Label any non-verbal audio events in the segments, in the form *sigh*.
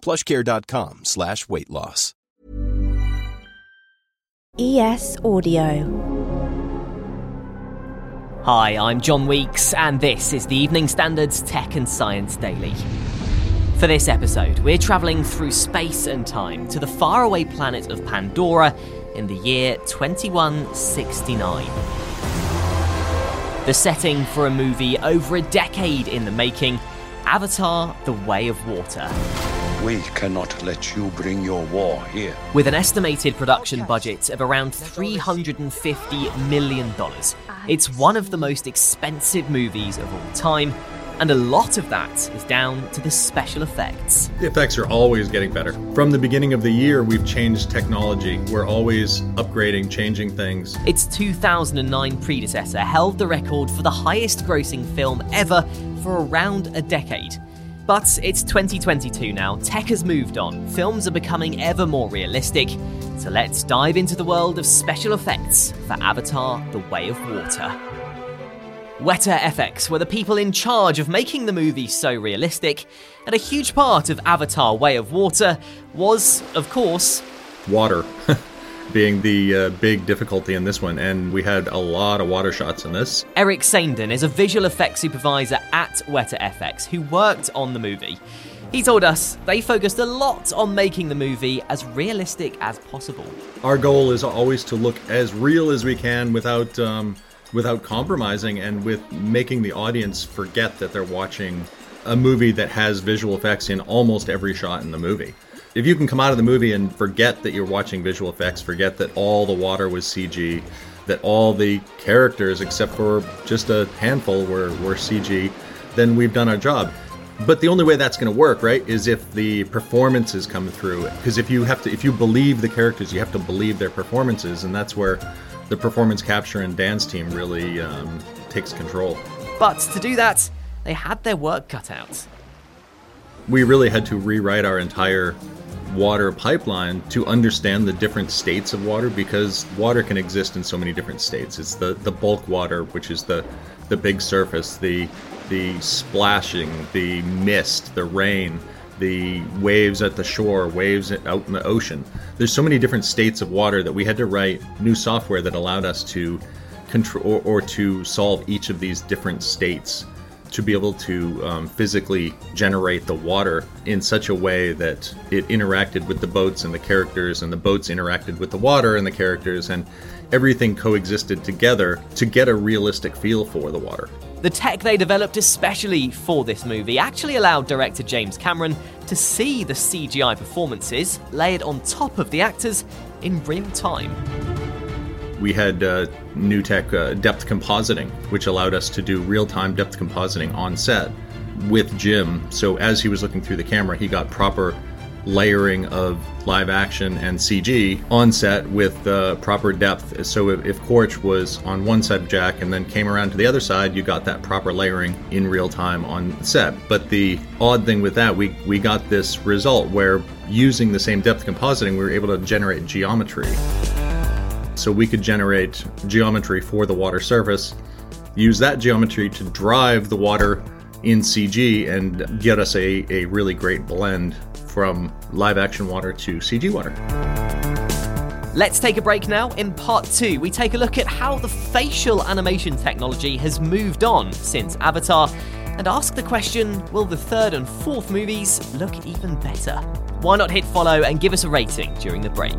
plushcare.com slash weight loss. ES Audio. Hi, I'm John Weeks, and this is the Evening Standards Tech and Science Daily. For this episode, we're travelling through space and time to the faraway planet of Pandora in the year 2169. The setting for a movie over a decade in the making Avatar The Way of Water. We cannot let you bring your war here. With an estimated production budget of around $350 million, it's one of the most expensive movies of all time, and a lot of that is down to the special effects. The effects are always getting better. From the beginning of the year, we've changed technology. We're always upgrading, changing things. Its 2009 predecessor held the record for the highest grossing film ever for around a decade. But it's 2022 now, tech has moved on, films are becoming ever more realistic. So let's dive into the world of special effects for Avatar The Way of Water. Weta FX were the people in charge of making the movie so realistic, and a huge part of Avatar Way of Water was, of course, Water *laughs* being the uh, big difficulty in this one, and we had a lot of water shots in this. Eric Saindon is a visual effects supervisor at Weta FX who worked on the movie. He told us they focused a lot on making the movie as realistic as possible. Our goal is always to look as real as we can without um, without compromising and with making the audience forget that they're watching a movie that has visual effects in almost every shot in the movie. If you can come out of the movie and forget that you're watching visual effects, forget that all the water was CG, that all the characters except for just a handful were, were CG, then we've done our job. But the only way that's going to work, right, is if the performances come through. Because if you have to, if you believe the characters, you have to believe their performances, and that's where the performance capture and dance team really um, takes control. But to do that, they had their work cut out. We really had to rewrite our entire water pipeline to understand the different states of water because water can exist in so many different states. It's the, the bulk water, which is the the big surface, the the splashing, the mist, the rain, the waves at the shore, waves out in the ocean. There's so many different states of water that we had to write new software that allowed us to control or, or to solve each of these different states to be able to um, physically generate the water in such a way that it interacted with the boats and the characters, and the boats interacted with the water and the characters, and everything coexisted together to get a realistic feel for the water. The tech they developed especially for this movie actually allowed director James Cameron to see the CGI performances layered on top of the actors in real time. We had uh, new tech uh, depth compositing, which allowed us to do real time depth compositing on set with Jim. So as he was looking through the camera, he got proper layering of live action and CG on set with uh, proper depth. So if, if Quaritch was on one side of Jack and then came around to the other side, you got that proper layering in real time on set. But the odd thing with that, we, we got this result where using the same depth compositing, we were able to generate geometry. So we could generate geometry for the water surface, use that geometry to drive the water in CG and get us a, a really great blend from live action water to CG water. Let's take a break now. In part two, we take a look at how the facial animation technology has moved on since Avatar and ask the question will the third and fourth movies look even better? Why not hit follow and give us a rating during the break?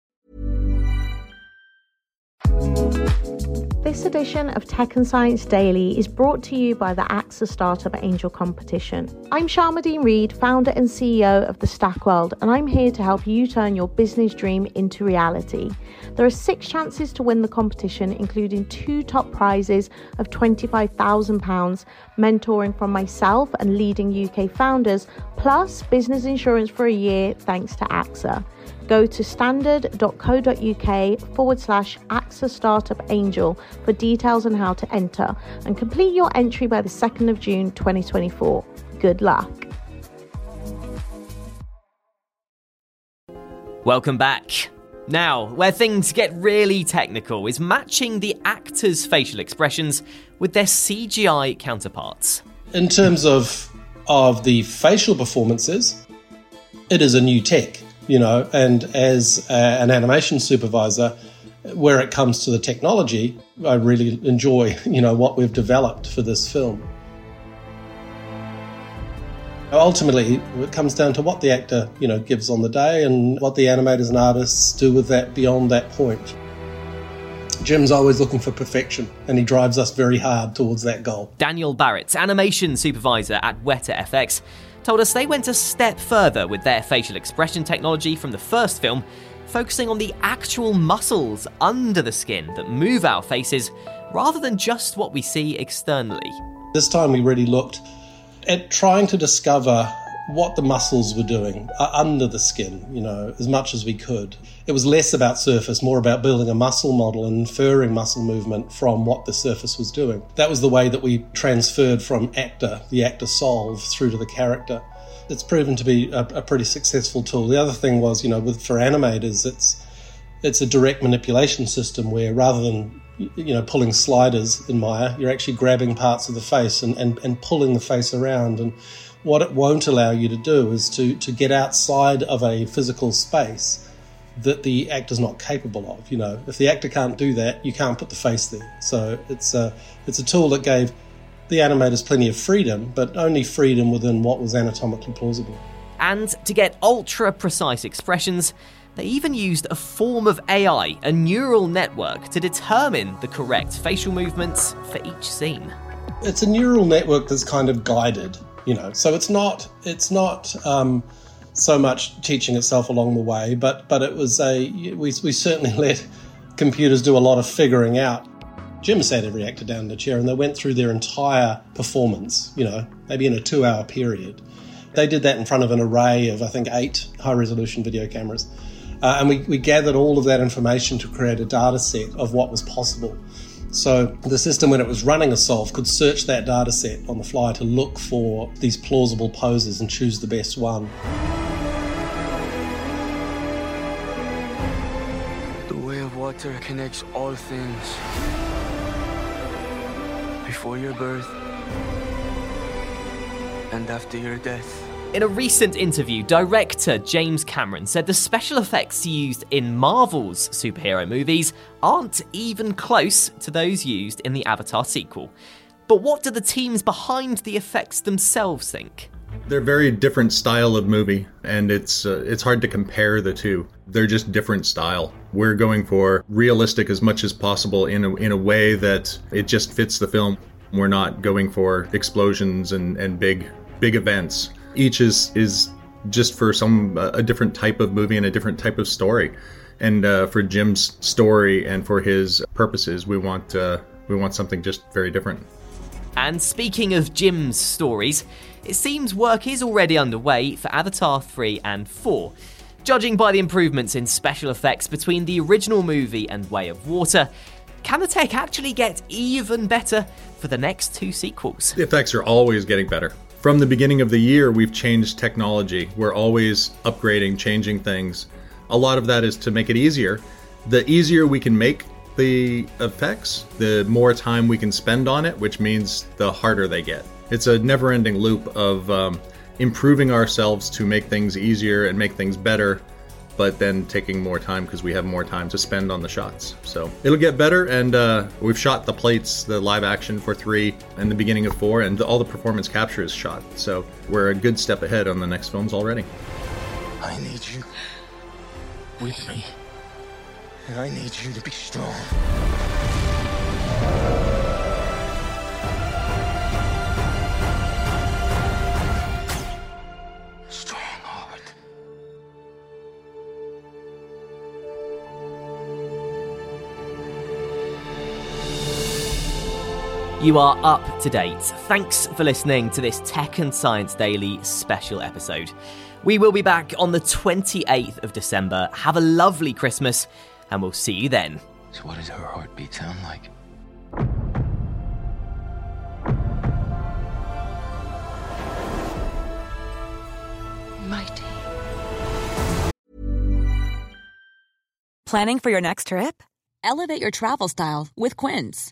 This edition of Tech and Science Daily is brought to you by the AXA Startup Angel Competition. I'm Sharmadean Reid, founder and CEO of the Stack World, and I'm here to help you turn your business dream into reality. There are six chances to win the competition, including two top prizes of £25,000, mentoring from myself and leading UK founders, plus business insurance for a year thanks to AXA. Go to standard.co.uk forward slash AXA Startup Angel for details on how to enter and complete your entry by the 2nd of June 2024. Good luck. Welcome back. Now, where things get really technical is matching the actors' facial expressions with their CGI counterparts. In terms of of the facial performances, it is a new tech, you know, and as a, an animation supervisor, where it comes to the technology, I really enjoy, *laughs* you know, what we've developed for this film. Ultimately, it comes down to what the actor, you know, gives on the day and what the animators and artists do with that beyond that point. Jim's always looking for perfection, and he drives us very hard towards that goal. Daniel Barrett, animation supervisor at Weta FX, told us they went a step further with their facial expression technology from the first film, focusing on the actual muscles under the skin that move our faces rather than just what we see externally. This time we really looked at trying to discover what the muscles were doing under the skin, you know, as much as we could. It was less about surface, more about building a muscle model and inferring muscle movement from what the surface was doing. That was the way that we transferred from actor, the actor solve, through to the character. It's proven to be a, a pretty successful tool. The other thing was, you know, with for animators, it's it's a direct manipulation system where rather than you know pulling sliders in Maya, you're actually grabbing parts of the face and, and, and pulling the face around. And what it won't allow you to do is to, to get outside of a physical space that the actor's not capable of. You know, if the actor can't do that, you can't put the face there. So it's a it's a tool that gave the animators plenty of freedom, but only freedom within what was anatomically plausible. And to get ultra precise expressions, they even used a form of AI, a neural network, to determine the correct facial movements for each scene. It's a neural network that's kind of guided, you know. So it's not it's not um, so much teaching itself along the way, but but it was a we we certainly *laughs* let computers do a lot of figuring out. Jim sat every actor down in a chair and they went through their entire performance, you know, maybe in a two hour period. They did that in front of an array of, I think, eight high resolution video cameras. Uh, and we, we gathered all of that information to create a data set of what was possible. So the system, when it was running a solve, could search that data set on the fly to look for these plausible poses and choose the best one. The way of water connects all things. Before your birth and after your death. In a recent interview, director James Cameron said the special effects used in Marvel's superhero movies aren't even close to those used in the Avatar sequel. But what do the teams behind the effects themselves think? They're very different style of movie, and it's uh, it's hard to compare the two. They're just different style. We're going for realistic as much as possible in a, in a way that it just fits the film. We're not going for explosions and, and big big events each is is just for some uh, a different type of movie and a different type of story. And uh, for Jim's story and for his purposes, we want uh, we want something just very different. And speaking of Jim's stories, it seems work is already underway for Avatar 3 and 4. Judging by the improvements in special effects between the original movie and Way of Water, can the tech actually get even better for the next two sequels? The effects are always getting better. From the beginning of the year, we've changed technology. We're always upgrading, changing things. A lot of that is to make it easier. The easier we can make the effects, the more time we can spend on it, which means the harder they get. It's a never ending loop of um, improving ourselves to make things easier and make things better, but then taking more time because we have more time to spend on the shots. So it'll get better, and uh, we've shot the plates, the live action for three, and the beginning of four, and all the performance capture is shot. So we're a good step ahead on the next films already. I need you with me. And I need you to be strong. Strong You are up to date. Thanks for listening to this Tech and Science Daily special episode. We will be back on the 28th of December. Have a lovely Christmas, and we'll see you then. So what does her heartbeat sound like? Mighty. Planning for your next trip? Elevate your travel style with Quince.